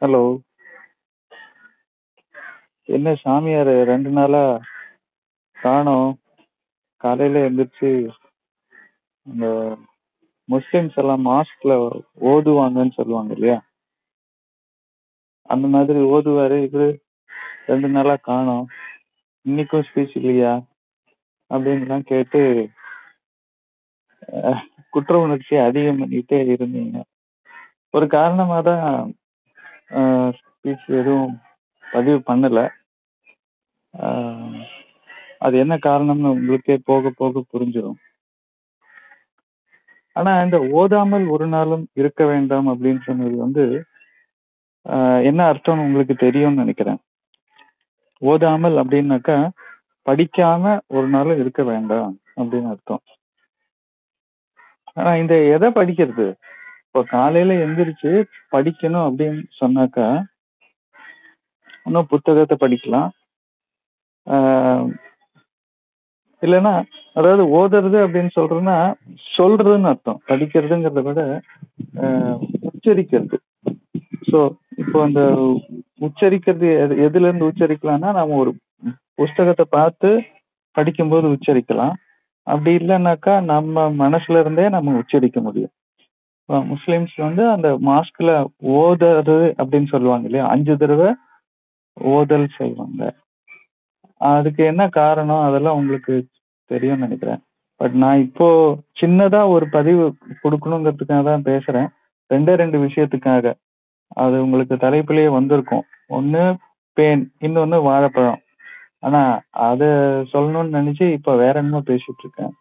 Hello என்ன சாமியார் ரெண்டு நாளா காணோம். காலையில எந்திரிச்சு இந்த முஸ்லிம்ஸ் எல்லாம் மாஸ்க்ல ஓதுவாங்கன்னு சொல்லுவாங்க இல்லையா? அந்த மாதிரி ஓதுவாரு இவரு ரெண்டு நாளா காணோம். இன்னைக்கும் ஸ்பீச் இல்லையா? அப்படின்லாம் கேட்டு குற்ற உணர்ச்சி அதிகம் பண்ணிட்டே இருந்தீங்க. ஒரு காரணமா தான் ஸ்பீச் எதுவும் பதிவு பண்ணல. அது என்ன காரணம்னு உங்களுக்கே போக போக புரிஞ்சிடும் ஆனா இந்த ஓதாமல் ஒரு நாளும் இருக்க வேண்டாம் அப்படின்னு சொன்னது வந்து என்ன அர்த்தம்னு உங்களுக்கு தெரியும்னு நினைக்கிறேன். ஓதாமல் அப்படின்னாக்கா படிக்காம ஒரு நாளும் இருக்க வேண்டாம் அப்படின்னு அர்த்தம். ஆனா இந்த எதை படிக்கிறது? இப்போ காலையில எந்திரிச்சு படிக்கணும் அப்படின்னு சொன்னாக்கா இன்னும் புத்தகத்தை படிக்கலாம். ஆஹ் இல்லைன்னா அதாவது ஓதுறது அப்படின்னு சொல்றதுன்னா சொல்றதுன்னு அர்த்தம். படிக்கிறதுங்கிறத விட ஆஹ் உச்சரிக்கிறது. ஸோ இப்போ அந்த உச்சரிக்கிறது எது எதுல இருந்து உச்சரிக்கலாம்னா நம்ம ஒரு புஸ்தகத்தை பார்த்து படிக்கும்போது உச்சரிக்கலாம். அப்படி இல்லைன்னாக்கா நம்ம மனசுல இருந்தே நம்ம உச்சரிக்க முடியும். முஸ்லிம்ஸ் வந்து அந்த மாஸ்க்ல ஓதுறது அப்படின்னு சொல்லுவாங்க இல்லையா? அஞ்சு தடவை ஓதல் செய்வாங்க. அதுக்கு என்ன காரணம்? அதெல்லாம் உங்களுக்கு தெரியும்னு நினைக்கிறேன். பட் நான் இப்போ சின்னதா ஒரு பதிவு கொடுக்கணுங்கிறதுக்காக தான் பேசுறேன். ரெண்டே ரெண்டு விஷயத்துக்காக. அது உங்களுக்கு தலைப்பிலேயே வந்திருக்கும். ஒன்று பேன் இன்னொன்று வாழைப்பழம். ஆனா அதை சொல்லணும்னு நினைச்சு இப்ப வேற என்னமோ பேசிட்டு இருக்கேன்.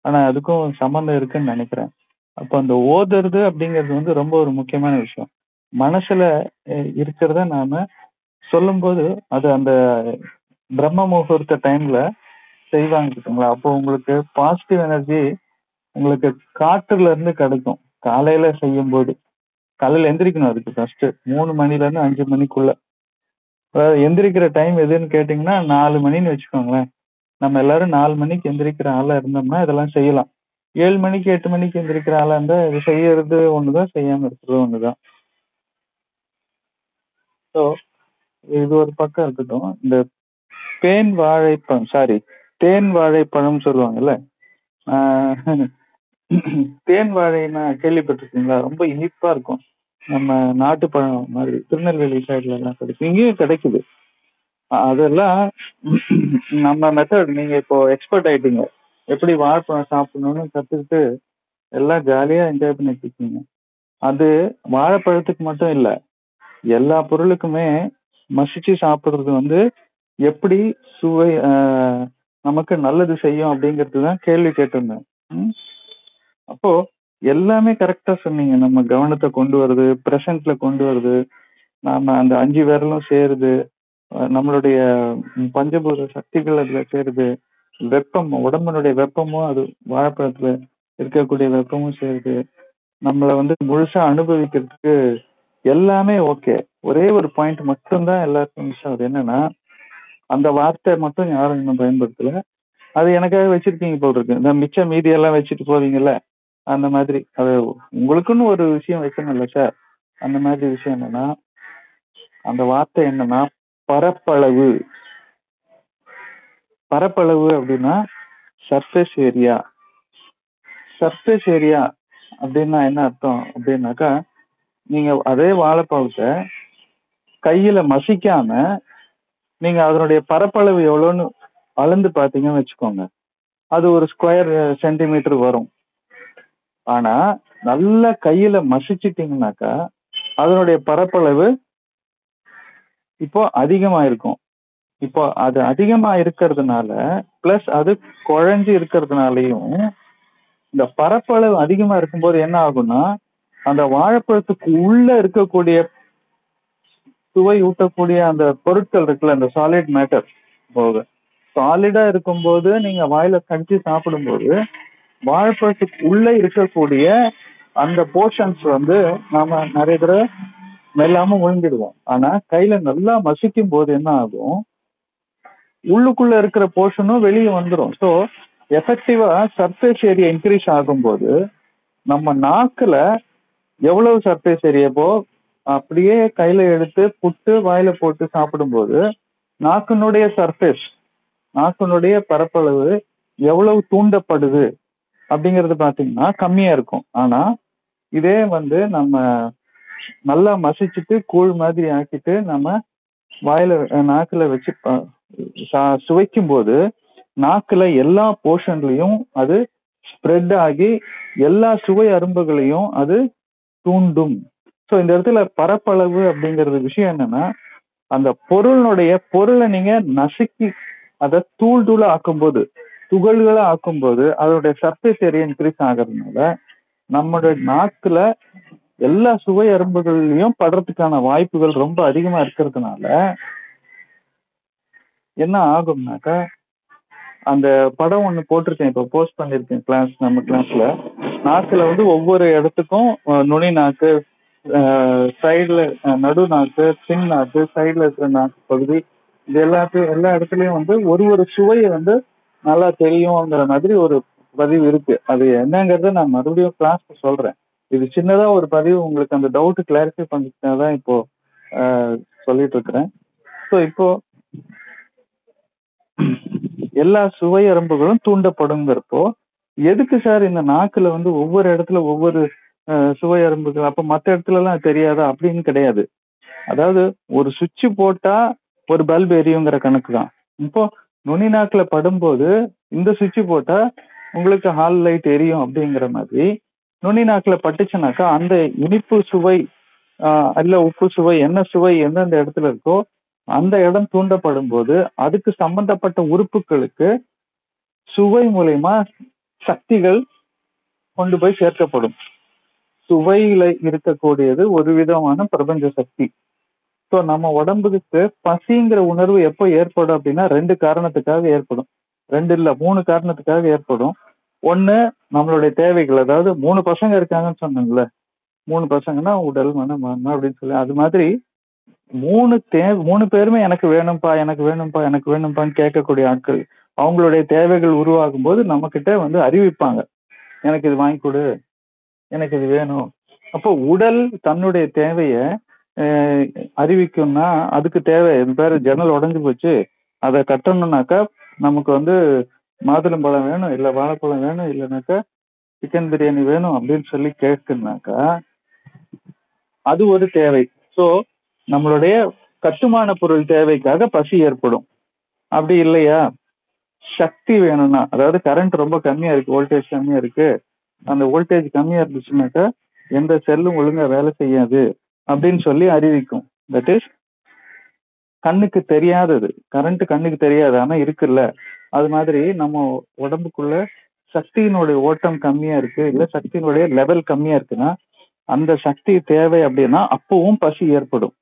ஆனா அதுக்கும் சம்மந்தம் இருக்குன்னு நினைக்கிறேன். அப்ப அந்த ஓதுறது அப்படிங்கிறது வந்து ரொம்ப ஒரு முக்கியமான விஷயம். மனசுல இருக்கிறத நாம சொல்லும்போது அது அந்த பிரம்ம முகூர்த்த டைம்ல செய்வாங்க பார்த்தீங்களா அப்போ உங்களுக்கு பாசிட்டிவ் எனர்ஜி உங்களுக்கு காற்றுல இருந்து கிடைக்கும். காலையில செய்யும் போது காலையில எந்திரிக்கணும் அதுக்கு ஃபர்ஸ்ட் மூணு மணில இருந்து அஞ்சு மணிக்குள்ள. எந்திரிக்கிற டைம் எதுன்னு கேட்டிங்கன்னா நாலு மணின்னு வச்சுக்கோங்களேன். நம்ம எல்லாரும் நாலு மணிக்கு எந்திரிக்கிற ஆளா இருந்தோம்னா இதெல்லாம் செய்யலாம். ஏழு மணிக்கு எட்டு மணிக்கு எந்திரிக்கிற ஆளா இருந்தா இது செய்யறது ஒண்ணுதான் செய்யாம இருக்கிறது ஒண்ணுதான். ஸோ இது ஒரு பக்கம் இருக்கட்டும். இந்த தேன் வாழைப்பழம் சாரி தேன் வாழைப்பழம் சொல்லுவாங்கல்ல? தேன் வாழைன்னா கேள்விப்பட்டிருக்கீங்களா? ரொம்ப இனிப்பா இருக்கும். நம்ம நாட்டு பழம் மாதிரி திருநெல்வேலி சைடுல எல்லாம் கிடைக்கும். இங்கேயும் கிடைக்குது. அதெல்லாம் நம்ம மெத்தட் நீங்க இப்போ எக்ஸ்பர்ட் ஆயிட்டீங்க. எப்படி வாழைப்பழம் சாப்பிடணும்னு கத்துக்கிட்டு எல்லாம் ஜாலியா என்ஜாய் பண்ணிட்டு இருக்கீங்க. அது வாழைப்பழத்துக்கு மட்டும் இல்ல எல்லா பொருளுக்குமே மசிச்சு சாப்பிடுறது வந்து எப்படி சுவை நமக்கு நல்லது செய்யும் அப்படிங்கிறது தான் கேள்வி கேட்டிருந்தேன். ம்? அப்போ எல்லாமே கரெக்டா சொன்னீங்க. நம்ம கவனத்தை கொண்டு வருது பிரசன்ட்ல கொண்டு வருது நாம அந்த அஞ்சு விரலும் சேருது நம்மளுடைய பஞ்சபூத சக்திகள் அதுல சேருது. வெப்பம் உடம்பினுடைய வெப்பமும் அது வாழைப்பழத்துல இருக்கக்கூடிய வெப்பமும் சேருது. நம்மள வந்து முழுசா அனுபவிக்கிறதுக்கு எல்லாமே ஓகே. ஒரே ஒரு பாயிண்ட் மட்டும்தான் எல்லாருக்கும் மிஸ் ஆகுது. என்னன்னா அந்த வார்த்தை மட்டும் யாரும் இன்னும் பயன்படுத்தல. அது எனக்காக வச்சிருக்கீங்க போல் இருக்கு. இந்த மிச்ச மீதி எல்லாம் வச்சுட்டு போவீங்கல்ல? அந்த மாதிரி. அது உங்களுக்குன்னு ஒரு விஷயம் வைக்கணும்ல சார் அந்த மாதிரி விஷயம் என்னன்னா அந்த வார்த்தை என்னன்னா பரப்பளவு. பரப்பளவு அப்படின்னா சர்ஃபேஸ் ஏரியா சர்ஃபேஸ் ஏரியா அப்படின்னா என்ன அர்த்தம்? அப்படின்னாக்கா நீங்க அதே வாழைப்பழத்தை கையில மசிக்காம நீங்க அதனுடைய பரப்பளவு எவ்வளோன்னு அளந்து பார்த்தீங்கன்னு வச்சுக்கோங்க. அது ஒரு ஸ்கொயர் சென்டிமீட்டர் வரும். ஆனா நல்லா கையில மசிச்சிட்டீங்கன்னாக்கா அதனுடைய பரப்பளவு இப்போ அதிகமாக இருக்கும் இப்போ அது அதிகமா இருக்கிறதுனால பிளஸ் அது குழஞ்சு இருக்கிறதுனாலயும் இந்த பரப்பளவு அதிகமா இருக்கும்போது என்ன ஆகும்னா அந்த வாழைப்பழத்துக்கு உள்ள இருக்கக்கூடிய சுவை ஊட்டக்கூடிய அந்த பொருட்கள் இருக்குல்ல அந்த சாலிட் மேட்டர் போக சாலிடா இருக்கும்போது நீங்க வாயில கடிச்சு சாப்பிடும்போது வாழைப்பழத்துக்கு உள்ள இருக்கக்கூடிய அந்த போர்ஷன்ஸ் வந்து நாம நிறைய தடவை மெல்லாம விழுங்கிடுவோம் ஆனா கையில நல்லா மசிக்கும் போது என்ன ஆகும்? உள்ளுக்குள்ள இருக்கிற போர்ஷனும் வெளியே வந்துடும் ஸோ எஃபெக்டிவா சர்ஃபேஸ் ஏரியா இன்க்ரீஸ் ஆகும்போது நம்ம நாக்குல எவ்வளவு சர்ஃபேஸ் ஏரியாவோ அப்படியே கையில எடுத்து புட்டு வாயில போட்டு சாப்பிடும்போது நாக்கினுடைய சர்ஃபேஸ் நாக்கினுடைய பரப்பளவு எவ்வளவு தூண்டப்படுது அப்படிங்கிறது பாத்தீங்கன்னா கம்மியா இருக்கும். ஆனா இதே வந்து நம்ம நல்லா மசிச்சுட்டு கூழ் மாதிரி ஆக்கிட்டு நம்ம வாயில நாக்குல வச்சு சுவைக்கும் போது நாக்குல எல்லா போர்ஷன்லயும் அது ஸ்ப்ரெட் ஆகி எல்லா சுவை அரும்புகளையும் அது தூண்டும். ஸோ இந்த இடத்துல பரப்பளவு அப்படிங்கிறது விஷயம் என்னன்னா அந்த பொருளினுடைய பொருளை நீங்க நசுக்கி அதை தூள் தூளா ஆக்கும்போது துகள்களை ஆக்கும்போது அதோடைய சர்ஃபேஸ் ஏரியா இன்க்ரீஸ் ஆகிறதுனால நம்மளுடைய நாக்குல எல்லா சுவை அரும்புகள்லையும் படுறதுக்கான வாய்ப்புகள் ரொம்ப அதிகமா இருக்கிறதுனால என்ன ஆகும்னாக்கா அந்த படம் ஒண்ணு போட்டிருக்கேன் இப்போ போஸ்ட் பண்ணிருக்கேன் கிளாஸ் நம்ம கிளாஸ்ல நாக்குல வந்து ஒவ்வொரு இடத்துக்கும் நுனி நாக்கு சைடுல நடு நாக்கு சின் நாக்கு சைடுல இருக்கிற நாக்கு பகுதி இது எல்லாத்தையும் எல்லா இடத்துலயும் வந்து ஒரு ஒரு சுவையை வந்து நல்லா தெரியுங்கிற மாதிரி ஒரு பதிவு இருக்கு. அது என்னங்கறத நான் மறுபடியும் கிளாஸ்க்கு சொல்றேன். இது சின்னதா ஒரு பதிவு உங்களுக்கு அந்த டவுட் கிளாரிஃபை பண்ணிட்டு தான் இப்போ சொல்லிட்டு இருக்கிறேன். ஸோ இப்போ எல்லா சுவை அரும்புகளும் தூண்டப்படுங்கிறப்போ எதுக்கு சார் இந்த நாக்குல வந்து ஒவ்வொரு இடத்துல ஒவ்வொரு சுவை அரும்புகள் அப்ப மற்ற இடத்துல எல்லாம் தெரியாதா? அப்படின்னு கிடையாது. அதாவது ஒரு சுவிட்ச் போட்டா ஒரு பல்ப் எரியுங்கிற கணக்கு தான். இப்போ நுனி நாக்குல படும்போது இந்த சுவிட்ச் போட்டா உங்களுக்கு ஹால் லைட் எரியும் அப்படிங்கிற மாதிரி நுனி நாக்குல பட்டுச்சுனாக்கா அந்த இனிப்பு சுவை அல்ல உப்பு சுவை என்ன சுவை எந்தெந்த இடத்துல இருக்கோ அந்த இடம் தூண்டப்படும் போது அதுக்கு சம்பந்தப்பட்ட உறுப்புகளுக்கு சுவை மூலயமா சக்திகள் கொண்டு போய் சேர்க்கப்படும். சுவையில இருக்கக்கூடியது ஒரு விதமான பிரபஞ்ச சக்தி. ஸோ நம்ம உடம்புக்கு பசிங்கிற உணர்வு எப்போ ஏற்படும் அப்படின்னா ரெண்டு காரணத்துக்காக ஏற்படும். ரெண்டு இல்லை மூணு காரணத்துக்காக ஏற்படும். ஒன்று நம்மளுடைய தேவைகள். அதாவது மூணு பசங்க இருக்காங்கன்னு சொன்னாங்கல்ல மூணு பசங்கன்னா உடல் மனம் மனம் அப்படின்னு சொல்லி. அது மாதிரி மூணு தே மூணு பேருமே எனக்கு வேணும்ப்பா எனக்கு வேணும்ப்பா எனக்கு வேணும்ப்பான்னு கேட்கக்கூடிய ஆட்கள் அவங்களுடைய தேவைகள் உருவாகும் போது நம்ம கிட்ட வந்து அறிவிப்பாங்க. எனக்கு இது வாங்கி கொடு எனக்கு இது வேணும். அப்போ உடல் தன்னுடைய தேவைய அறிவிக்கும்னா அதுக்கு தேவை என் பேர் ஜன்னல் உடஞ்சு போச்சு அதை கட்டணும்னாக்கா நமக்கு வந்து மாதுளம்பழம் வேணும் இல்ல வாழைப்பழம் வேணும் இல்லைனாக்கா சிக்கன் பிரியாணி வேணும் அப்படின்னு சொல்லி கேட்குனாக்கா அது ஒரு தேவை. ஸோ நம்மளுடைய கட்டுமான பொருள் தேவைக்காக பசி ஏற்படும். அப்படி இல்லையா? சக்தி வேணும்னா அதாவது கரண்ட் ரொம்ப கம்மியா இருக்கு வோல்டேஜ் கம்மியா இருக்கு அந்த வோல்டேஜ் கம்மியா இருந்துச்சுனாக்கா எந்த செல்லும் ஒழுங்கா வேலை செய்யாது அப்படின்னு சொல்லி அறிவிக்கும். தட் இஸ் கண்ணுக்கு தெரியாதது. கரண்ட் கண்ணுக்கு தெரியாது ஆனா இருக்குல்ல. அது மாதிரி நம்ம உடம்புக்குள்ள சக்தியினுடைய ஓட்டம் கம்மியா இருக்கு இல்ல சக்தியினுடைய லெவல் கம்மியா இருக்குன்னா அந்த சக்தி தேவை அப்படின்னா அப்பவும் பசி ஏற்படும்.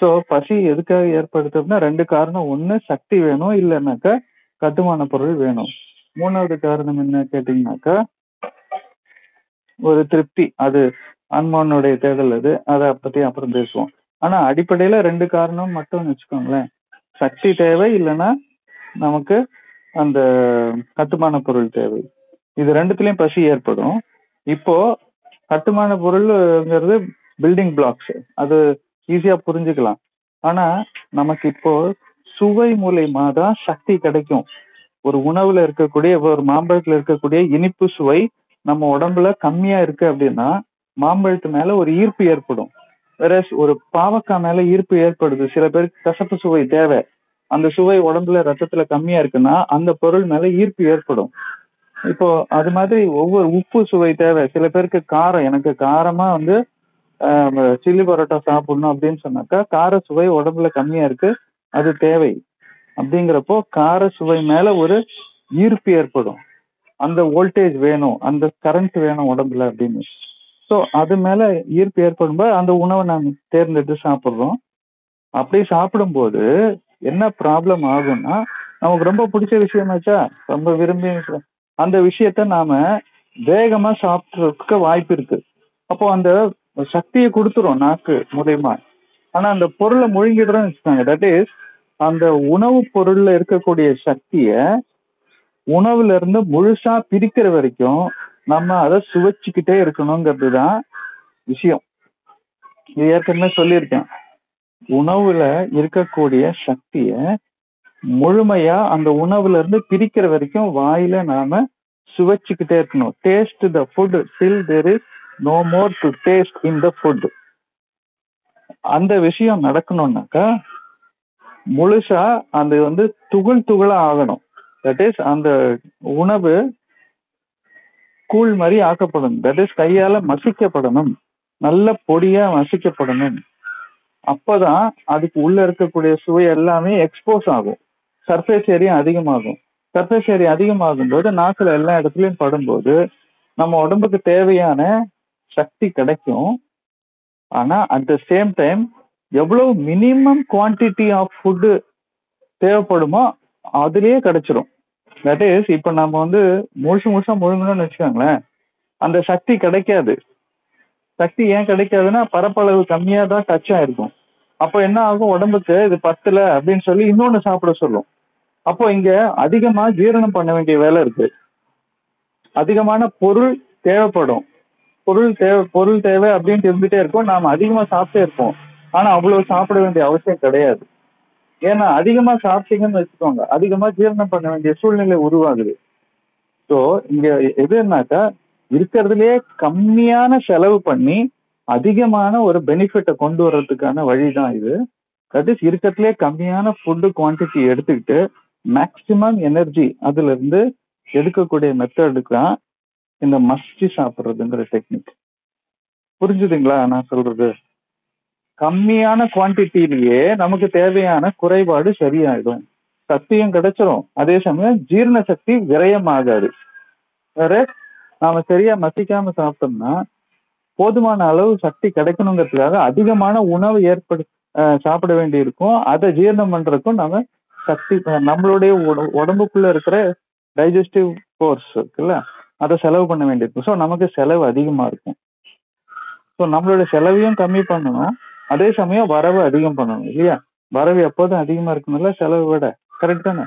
சோ பசி எதுக்காக ஏற்படுத்தும்னா ரெண்டு காரணம். ஒண்ணு சக்தி வேணும். இல்லைன்னாக்கா கட்டுமான பொருள் வேணும். மூணாவது காரணம் என்ன கேட்டீங்கன்னாக்கா ஒரு திருப்தி. அது ஆன்மானுடைய தேடல் அது. அதை பத்தி அப்புறம் பேசுவோம். ஆனா அடிப்படையில ரெண்டு காரணம் மட்டும் வச்சுக்கோங்களேன். சக்தி தேவை இல்லைன்னா நமக்கு அந்த கட்டுமான பொருள் தேவை. இது ரெண்டுத்துலயும் பசி ஏற்படும். இப்போ கட்டுமான பொருள்ங்கிறது பில்டிங் பிளாக்ஸ் அது ஈஸியா புரிஞ்சுக்கலாம். ஆனா நமக்கு இப்போ சுவை மூலயமா தான் சக்தி கிடைக்கும். ஒரு உணவுல இருக்கக்கூடிய ஒரு மாம்பழத்துல இருக்கக்கூடிய இனிப்பு சுவை நம்ம உடம்புல கம்மியா இருக்கு அப்படின்னா மாம்பழத்து மேல ஒரு ஈர்ப்பு ஏற்படும். வேற ஒரு பாவக்காய் மேல ஈர்ப்பு ஏற்படுது. சில பேருக்கு கசப்பு சுவை தேவை. அந்த சுவை உடம்புல ரத்தத்துல கம்மியா இருக்குன்னா அந்த பொருள் மேல ஈர்ப்பு ஏற்படும். இப்போ அது மாதிரி ஒவ்வொரு உப்பு சுவை தேவை. சில பேருக்கு காரம். எனக்கு காரமா வந்து சில்லி பரோட்டா சாப்பிடணும் அப்படின்னு சொன்னாக்கா கார சுவை உடம்புல கம்மியா இருக்கு. அது தேவை. அப்படிங்கிறப்போ கார சுவை மேல ஒரு ஈர்ப்பு ஏற்படும். அந்த வோல்டேஜ் வேணும். அந்த கரண்ட் வேணும் உடம்புல அப்படின்னு. ஸோ அது மேல ஈர்ப்பு ஏற்படும்போது அந்த உணவை நாம் தேர்ந்தெடுத்து சாப்பிட்றோம். அப்படி சாப்பிடும்போது என்ன ப்ராப்ளம் ஆகும்னா நமக்கு ரொம்ப பிடிச்ச விஷயமாச்சா ரொம்ப விரும்பி அந்த விஷயத்த நாம வேகமா சாப்பிட்றதுக்கு வாய்ப்பு இருக்கு. அப்போ அந்த சக்தியை கொடுத்துரும் நாக்கு மூலயமா. ஆனா அந்த பொருளை முழுங்கிடுறோம்னு தட் இஸ் அந்த உணவு பொருள்ல இருக்கக்கூடிய சக்திய உணவுல இருந்து முழுசா பிரிக்கிற வரைக்கும் நம்ம அதை சுவைச்சுக்கிட்டே இருக்கணுங்கிறது தான் விஷயம். இது ஏற்கனவே சொல்லியிருக்கேன். உணவுல இருக்கக்கூடிய சக்திய முழுமையா அந்த உணவுல இருந்து பிரிக்கிற வரைக்கும் வாயில நாம சுவைச்சுக்கிட்டே இருக்கணும். Taste the food till there is no more to taste in the food அந்த விஷயம் நடக்கணும்னாக்கா முழுசா அது வந்து துகள் துகளா ஆகணும். தட் இஸ் அந்த உணவு கூழ் மாதிரி ஆக்கப்படும். தட் இஸ் கையால மசிக்கப்படணும். நல்ல பொடியா மசிக்கப்படணும். அப்பதான் அதுக்கு உள்ள இருக்கக்கூடிய சுவை எல்லாமே எக்ஸ்போஸ் ஆகும். சர்ஃபேஸ் ஏரியா அதிகமாகும். சர்ஃபேஸ் ஏரியா அதிகமாகும் போது நாக்கில் எல்லா இடத்துலயும் படும்போது நம்ம உடம்புக்கு தேவையான சக்தி கிடைக்கும். ஆனா அட் த சேம் டைம் எவ்வளவு மினிமம் குவான்டிட்டி ஆஃப் ஃபுட்டு தேவைப்படுமோ அதுலயே கிடைச்சிரும். தட் இஸ் இப்ப நம்ம வந்து முழுசு முழுசா முழுங்கணும்னு வச்சுக்கோங்களேன். அந்த சக்தி கிடைக்காது. சக்தி ஏன் கிடைக்காதுன்னா பரப்பளவு கம்மியா தான் டச் ஆயிருக்கும். அப்போ என்ன ஆகும்? உடம்புக்கு இது பத்தல அப்படின்னு சொல்லி இன்னொன்னு சாப்பிட சொல்லும். அப்போ இங்க அதிகமா ஜீரணம் பண்ண வேண்டிய வேலை இருக்கு. அதிகமான பொருள் தேவைப்படும். பொருள் தேவை பொருள் தேவை அப்படின்ட்டு இருந்துட்டே இருக்கும். நாம அதிகமா சாப்பிட்டே இருப்போம். ஆனா அவ்வளவு சாப்பிட வேண்டிய அவசியம் கிடையாது. ஏன்னா அதிகமா சாப்பிட்டீங்கன்னு வச்சுக்கோங்க. அதிகமா ஜீரணம் பண்ண வேண்டிய சூழ்நிலை உருவாகுது. ஸோ இங்க எதுனாக்கா இருக்கிறதுலயே கம்மியான செலவு பண்ணி அதிகமான ஒரு பெனிஃபிட்டை கொண்டு வர்றதுக்கான வழிதான் இது. தட் இஸ் இருக்கிறதுலே கம்மியான ஃபுட்டு குவான்டிட்டி எடுத்துக்கிட்டு மேக்சிமம் எனர்ஜி அதுல இருந்து எடுக்கக்கூடிய மெத்தடுக்கு தான் இந்த மஸ்டி சாப்பிட்றதுங்கிற டெக்னிக் புரிஞ்சுதுங்களா? நான் சொல்றது. கம்மியான குவான்டிட்டிலேயே நமக்கு தேவையான குறைபாடு சரியாயிடும். சக்தியும் கிடைச்சிரும். அதே சமயம் ஜீரண சக்தி விரயமாகாது. வேற நாம சரியா மசிக்காம சாப்பிட்டோம்னா போதுமான அளவு சக்தி கிடைக்கணுங்கிறதுக்காக அதிகமான உணவு ஏற்படு சாப்பிட வேண்டி இருக்கும் அதை ஜீரணம் பண்றதுக்கும் நம்ம சக்தி நம்மளுடைய உட- உடம்புக்குள்ள இருக்கிற டைஜஸ்டிவ் ஃபோர்ஸ் இருக்குல்ல? அதை செலவு பண்ண வேண்டியிருக்கும் ஸோ நமக்கு செலவு அதிகமாக இருக்கும். ஸோ நம்மளோட செலவையும் கம்மி பண்ணணும். அதே சமயம் வரவு அதிகம் பண்ணணும் இல்லையா? வரவு எப்போதும் அதிகமாக இருக்கணும்ல? செலவு விட. கரெக்ட் தானே?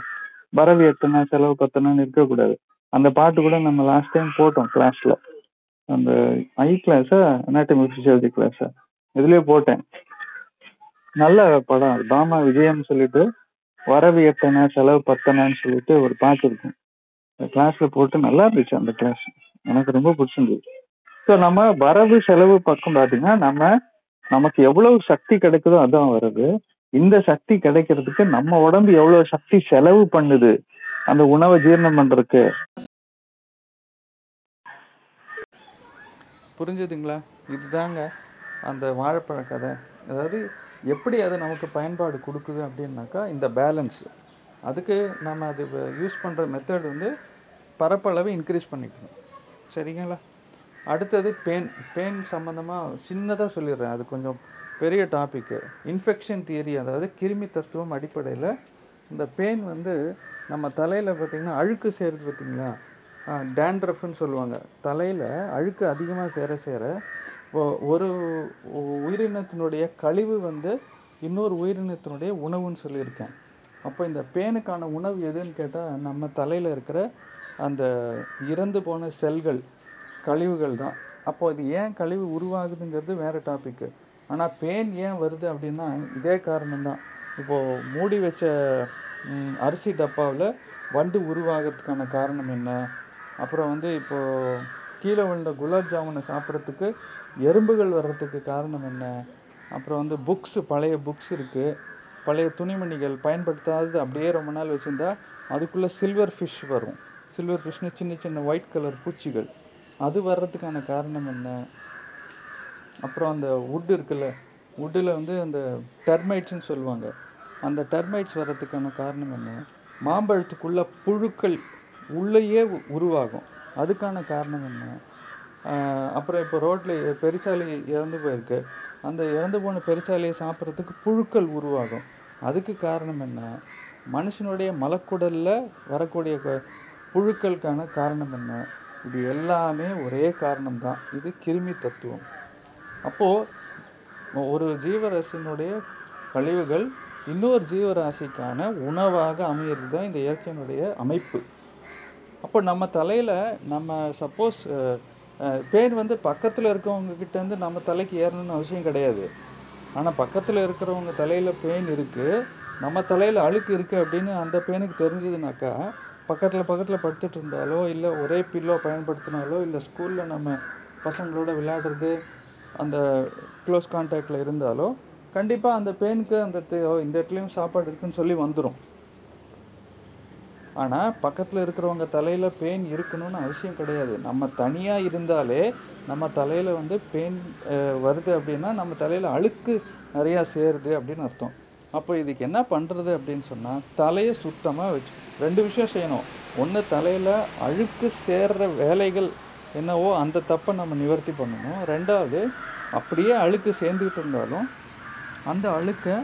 வரவு எத்தனை செலவு பத்தனைன்னு இருக்கக்கூடாது அந்த பாட்டு கூட நம்ம லாஸ்ட் டைம் போட்டோம் கிளாஸில் அந்த ஐ கிளாஸா அனாட்டமி ஃபிசியாலஜி கிளாஸா இதுலயே போட்டேன். நல்ல படம். பாமா விஜயம் சொல்லிட்டு வரவு எத்தனை செலவு பத்தனைன்னு சொல்லிட்டு ஒரு பாட்டு இருக்கும். கிளாஸ்ல போட்டு நல்லா இருந்துச்சு அந்த கிளாஸ் எனக்கு ரொம்ப பிடிச்சிருந்தது. ஸோ நம்ம வரவு செலவு பக்கம் பார்த்தீங்கன்னா நம்ம நமக்கு எவ்வளவு சக்தி கிடைக்குதோ அதான் வருது இந்த சக்தி கிடைக்கிறதுக்கு நம்ம உடம்பு எவ்வளவு சக்தி செலவு பண்ணுது? அந்த உணவை ஜீரணம் பண்றதுக்கு. புரிஞ்சுதுங்களா? இதுதாங்க அந்த வாழைப்பழ கதை. அதாவது எப்படி அது நமக்கு பயன்பாடு கொடுக்குது அப்படின்னாக்கா இந்த பேலன்ஸ் அதுக்கு நம்ம அது யூஸ் பண்ணுற மெத்தட் வந்து பரப்பளவை இன்க்ரீஸ் பண்ணிக்கணும். சரிங்களா? அடுத்தது பேன் பேன் சம்மந்தமாக சின்னதாக சொல்லிடுறேன். அது கொஞ்சம் பெரிய டாபிக்கு இன்ஃபெக்ஷன் தியரி அதாவது கிருமி தத்துவம் அடிப்படையில் இந்த பெயின் வந்து நம்ம தலையில் பார்த்திங்கன்னா அழுக்கு சேருது பார்த்திங்களா? டேண்ட்ரஃப்னு சொல்லுவாங்க. தலையில் அழுக்கு அதிகமாக சேர சேர ஒரு உயிரினத்தினுடைய கழிவு வந்து இன்னொரு உயிரினத்தினுடைய உணவுன்னு சொல்லியிருக்கேன். அப்போ இந்த பேனுக்கான உணவு எதுன்னு கேட்டால் நம்ம தலையில் இருக்கிற அந்த இறந்து போன செல்கள் கழிவுகள் தான். அப்போ அது ஏன் கழிவு உருவாகுதுங்கிறது வேறு டாபிக்கு ஆனால் பேன் ஏன் வருது அப்படின்னா இதே காரணம்தான் இப்போது மூடி வச்ச அரிசி டப்பாவில் வண்டு உருவாகிறதுக்கான காரணம் என்ன? அப்புறம் வந்து இப்போது கீழே விழுந்த குலாப் ஜாமுனை சாப்பிட்றதுக்கு எறும்புகள் வர்றதுக்கு காரணம் என்ன? அப்புறம் வந்து புக்ஸு பழைய புக்ஸ் இருக்குது பழைய துணிமணிகள் பயன்படுத்தாதது அப்படியே ரொம்ப நாள் வச்சுருந்தா அதுக்குள்ளே சில்வர் ஃபிஷ் வரும். சில்வர் ஃபிஷ்னு சின்ன சின்ன ஒயிட் கலர் பூச்சிகள். அது வர்றதுக்கான காரணம் என்ன? அப்புறம் அந்த வுட் இருக்குல்ல வுட்டில் வந்து அந்த டெர்மைட்ஸ்னு சொல்லுவாங்க. அந்த டெர்மைட்ஸ் வர்றதுக்கான காரணம் என்ன? மாம்பழத்துக்குள்ள புழுக்கள் உள்ளேயே உ- உருவாகும். அதுக்கான காரணம் என்ன? அப்புறம் இப்போ ரோட்டில் பெருசாலி இறந்து போயிருக்கு. அந்த இறந்து போன பெருசாலியை சாப்பிட்றதுக்கு புழுக்கள் உருவாகும். அதுக்கு காரணம் என்ன? மனுஷனுடைய மலக்குடலில் வரக்கூடிய க- புழுக்களுக்கான காரணம் என்ன? இது எல்லாமே ஒரே காரணம்தான். இது கிருமி தத்துவம். அப்போது ஒரு ஜீவராசியினுடைய கழிவுகள் இன்னொரு ஜீவராசிக்கான உணவாக அமையிறது தான் இந்த இயற்கையினுடைய அமைப்பு. அப்போ நம்ம தலையில் நம்ம சப்போஸ் பெயின் வந்து பக்கத்தில் இருக்கவங்க கிட்டேருந்து நம்ம தலைக்கு ஏறணும்னு அவசியம் கிடையாது. ஆனால் பக்கத்தில் இருக்கிறவங்க தலையில் பெயின் இருக்குது நம்ம தலையில் அழுக்கு இருக்குது அப்படின்னு அந்த பெயினுக்கு தெரிஞ்சதுனாக்கா பக்கத்தில் பக்கத்தில் படுத்துட்டு இருந்தாலோ இல்லை ஒரே பில்லோ பயன்படுத்தினாலோ இல்லை ஸ்கூலில் நம்ம பசங்களோட விளையாடுறது அந்த க்ளோஸ் கான்டாக்டில் இருந்தாலோ கண்டிப்பாக அந்த பெயினுக்கு அந்த இந்த இடத்துலையும் சாப்பாடு இருக்குன்னு சொல்லி வந்துடும் ஆனால் பக்கத்தில் இருக்கிறவங்க தலையில் பெயின் இருக்கணும்னு அவசியம் கிடையாது. நம்ம தனியாக இருந்தாலே நம்ம தலையில் வந்து பெயின் வருது அப்படின்னா நம்ம தலையில் அழுக்கு நிறையா சேருது அப்படின்னு அர்த்தம். அப்போ இதுக்கு என்ன பண்ணுறது அப்படின்னு சொன்னால் தலையை சுத்தமாக வச்சு ரெண்டு விஷயம் செய்யணும். ஒன்று தலையில் அழுக்கு சேர்ற வேலைகள் என்னவோ அந்த தப்பை நம்ம நிவர்த்தி பண்ணணும். ரெண்டாவது அப்படியே அழுக்கு சேர்ந்துக்கிட்டு இருந்தாலும் அந்த அழுக்கை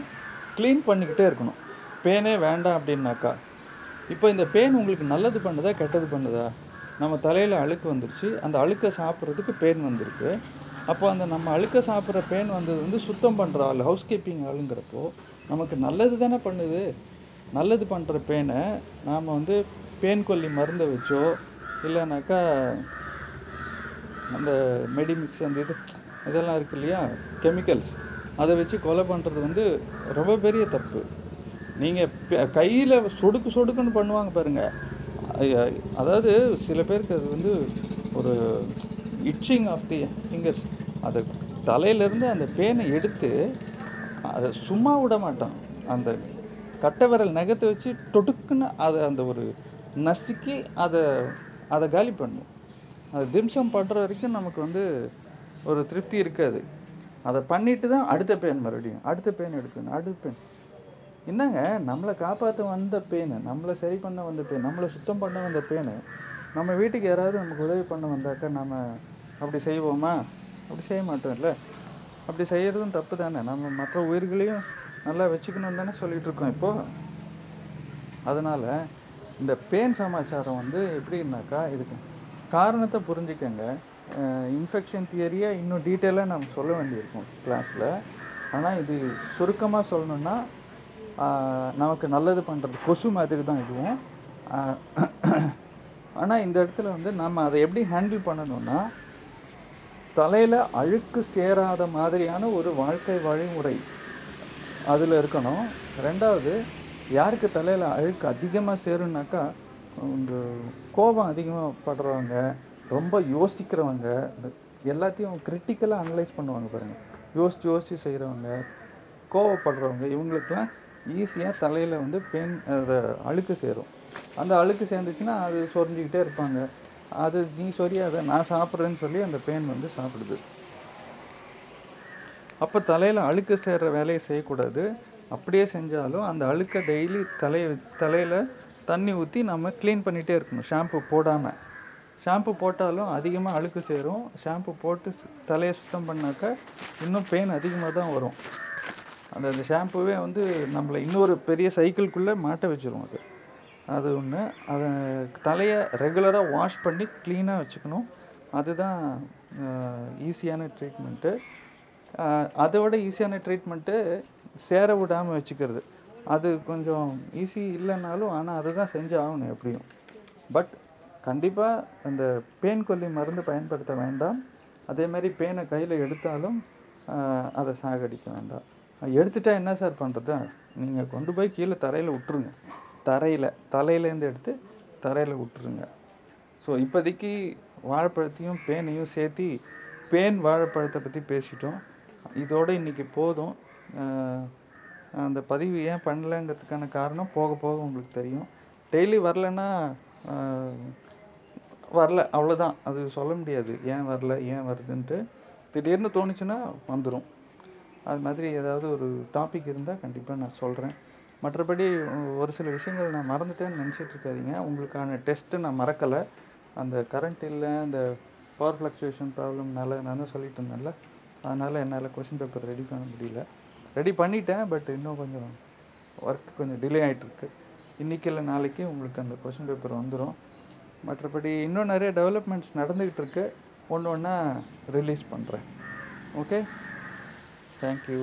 க்ளீன் பண்ணிக்கிட்டே இருக்கணும். பேனே வேண்டாம் அப்படின்னாக்கா. இப்போ இந்த பேன் உங்களுக்கு நல்லது பண்ணுதா கெட்டது பண்ணுதா? நம்ம தலையில் அழுக்கு வந்துருச்சு. அந்த அழுக்கை சாப்பிட்றதுக்கு பேன் வந்திருக்கு. அப்போ அந்த நம்ம அழுக்க சாப்பிட்ற பேன் வந்தது வந்து சுத்தம் பண்ணுற ஆள் ஹவுஸ் கீப்பிங் ஆளுங்கிறப்போ நமக்கு நல்லது தானே பண்ணுது? நல்லது பண்ணுற பேனை நாம் வந்து பேன் கொல்லி மருந்தை வச்சோ இல்லைனாக்கா அந்த மெடிமிக்ஸ் அந்த இது இதெல்லாம் இருக்கு இல்லையா? கெமிக்கல்ஸ். அதை வச்சு கொலை பண்ணுறது வந்து ரொம்ப பெரிய தப்பு. நீங்கள் கையில் சொடுக்கு சொடுக்குன்னு பண்ணுவாங்க பாருங்கள் அதாவது சில பேருக்கு அது வந்து ஒரு இட்சிங் ஆஃப் தி ஃபிங்கர்ஸ் அதை தலையிலேருந்து அந்த பேனை எடுத்து அதை சும்மா விட மாட்டான் அந்த கட்டை விரல் நகத்தை வச்சு தொடுக்குன்னு அதை அந்த ஒரு நசுக்கி அதை அதை காலி பண்ணும். அது திம்சம் பண்ணுற வரைக்கும் நமக்கு வந்து ஒரு திருப்தி இருக்காது. அதை பண்ணிட்டு தான் அடுத்த பேன் மறுபடியும் அடுத்த பேன் எடுக்கணும் அடுத்த பெயின் என்னங்க? நம்மளை காப்பாற்ற வந்த பெயின் நம்மளை சரி பண்ண வந்த பேன் நம்மளை சுத்தம் பண்ண வந்த பெயின் நம்ம வீட்டுக்கு யாராவது நமக்கு உதவி பண்ண வந்தாக்கா நம்ம அப்படி செய்வோமா? அப்படி செய்ய மாட்டோம்ல. அப்படி செய்யறதும் தப்பு தானே. நம்ம மற்ற உயிர்களையும் நல்லா வச்சுக்கணும்னு தானே சொல்லிட்டு இருக்கோம் இப்போ. அதனால் இந்த பேன் சமாச்சாரம் வந்து எப்படின்னாக்கா இதுக்கு காரணத்தை புரிஞ்சுக்கங்க. இன்ஃபெக்ஷன் தியரியை இன்னும் டீட்டெயிலாக நம்ம சொல்ல வேண்டியிருக்கும் கிளாஸில் ஆனால் இது சுருக்கமாக சொல்லணுன்னா நமக்கு நல்லது பண்ணுறது கொசு மாதிரி தான் இதுவும். ஆனால் இந்த இடத்துல வந்து நம்ம அதை எப்படி ஹேண்டில் பண்ணணும்னா தலையில் அழுக்கு சேராத மாதிரியான ஒரு வாழ்க்கை வழிமுறை அதில் இருக்கணும். ரெண்டாவது யாருக்கு தலையில் அழுக்கு அதிகமாக சேரும்னாக்கா இந்த கோபம் அதிகமாக படுறவங்க ரொம்ப யோசிக்கிறவங்க எல்லாத்தையும் கிரிட்டிக்கலாக அனலைஸ் பண்ணுவாங்க பாருங்கள் யோசிச்சு யோசிச்சு செய்கிறவங்க கோவப்படுறவங்க இவங்களுக்கெல்லாம் ஈஸியாக தலையில் வந்து பெயின் அது அழுக்கு சேரும். அந்த அழுக்கு சேர்ந்துச்சுன்னா அது சொரிஞ்சிக்கிட்டே இருப்பாங்க. அது நீ சொரியாத நான் சாப்பிட்றேன்னு சொல்லி அந்த பெயின் வந்து சாப்பிடுது. அப்போ தலையில் அழுக்கு சேர்ற வேலையை செய்யக்கூடாது. அப்படியே செஞ்சாலும் அந்த அழுக்கை டெய்லி தலையை தலையில் தண்ணி ஊற்றி நம்ம க்ளீன் பண்ணிகிட்டே இருக்கணும். ஷாம்பு போடாமல் ஷாம்பு போட்டாலும் அதிகமாக அழுக்கு சேரும். ஷாம்பு போட்டு தலையை சுத்தம் பண்ணாக்கா இன்னும் பெயின் அதிகமாக தான் வரும். அந்த அந்த ஷாம்புவே வந்து நம்மளை இன்னொரு பெரிய சைக்கிள்குள்ளே மாட்ட வச்சிரும் அது. அது ஒன்று அதை தலையை ரெகுலராக வாஷ் பண்ணி க்ளீனாக வச்சுக்கணும். அதுதான் ஈஸியான ட்ரீட்மெண்ட்டு அதை விட ஈஸியான ட்ரீட்மெண்ட்டு சேர விடாமல் வச்சுக்கிறது. அது கொஞ்சம் ஈஸி இல்லைனாலும் ஆனால் அதுதான் செஞ்சு ஆகணும் எப்படியும். பட் கண்டிப்பாக அந்த பேன் கொல்லி மருந்து பயன்படுத்த வேண்டாம். அதே மாதிரி பேனை கையில் எடுத்தாலும் அதை சாகடிக்க வேண்டாம். எடுத்துட்டால் என்ன சார் பண்ணுறது நீங்கள் கொண்டு போய் கீழே தரையில் விட்டுருங்க. தரையில் தலையிலேருந்து எடுத்து தரையில் விட்டுருங்க. ஸோ இப்போதைக்கு வாழைப்பழத்தையும் பேனையும் சேர்த்து பேன் வாழைப்பழத்தை பற்றி பேசிட்டோம். இதோடு இன்றைக்கி போதும். அந்த பதிவு ஏன் பண்ணலங்கிறதுக்கான காரணம் போக போக உங்களுக்கு தெரியும். டெய்லி வரலன்னா வரல அவ்வளோதான் அது சொல்ல முடியாது. ஏன் வரல ஏன் வருதுன்ட்டு திடீர்னு தோணுச்சுன்னா வந்துடும் அது மாதிரி ஏதாவது ஒரு டாபிக் இருந்தால் கண்டிப்பாக நான் சொல்கிறேன் மற்றபடி ஒரு சில விஷயங்கள் நான் மறந்துட்டேன்னு நினச்சிட்ருக்காதீங்க உங்களுக்கான டெஸ்ட்டு நான் மறக்கலை. அந்த கரண்ட் இல்லை அந்த பவர் ஃப்ளக்சுவேஷன் ப்ராப்ளம்னால நான் தான் சொல்லிட்டு இருந்தேன்ல. அதனால் என்னால் கொஷின் பேப்பர் ரெடி பண்ண முடியல. ரெடி பண்ணிட்டேன் பட் இன்னும் கொஞ்சம் ஒர்க் கொஞ்சம் டிலே ஆகிட்டுருக்கு இன்றைக்கி இல்லை நாளைக்கு உங்களுக்கு அந்த கொஷின் பேப்பர் வந்துடும் மற்றபடி இன்னும் நிறைய டெவலப்மெண்ட்ஸ் நடந்துக்கிட்டு இருக்கு. ஒன்று ஒன்றா ரிலீஸ் பண்ணுறேன் ஓகே தேங்க்யூ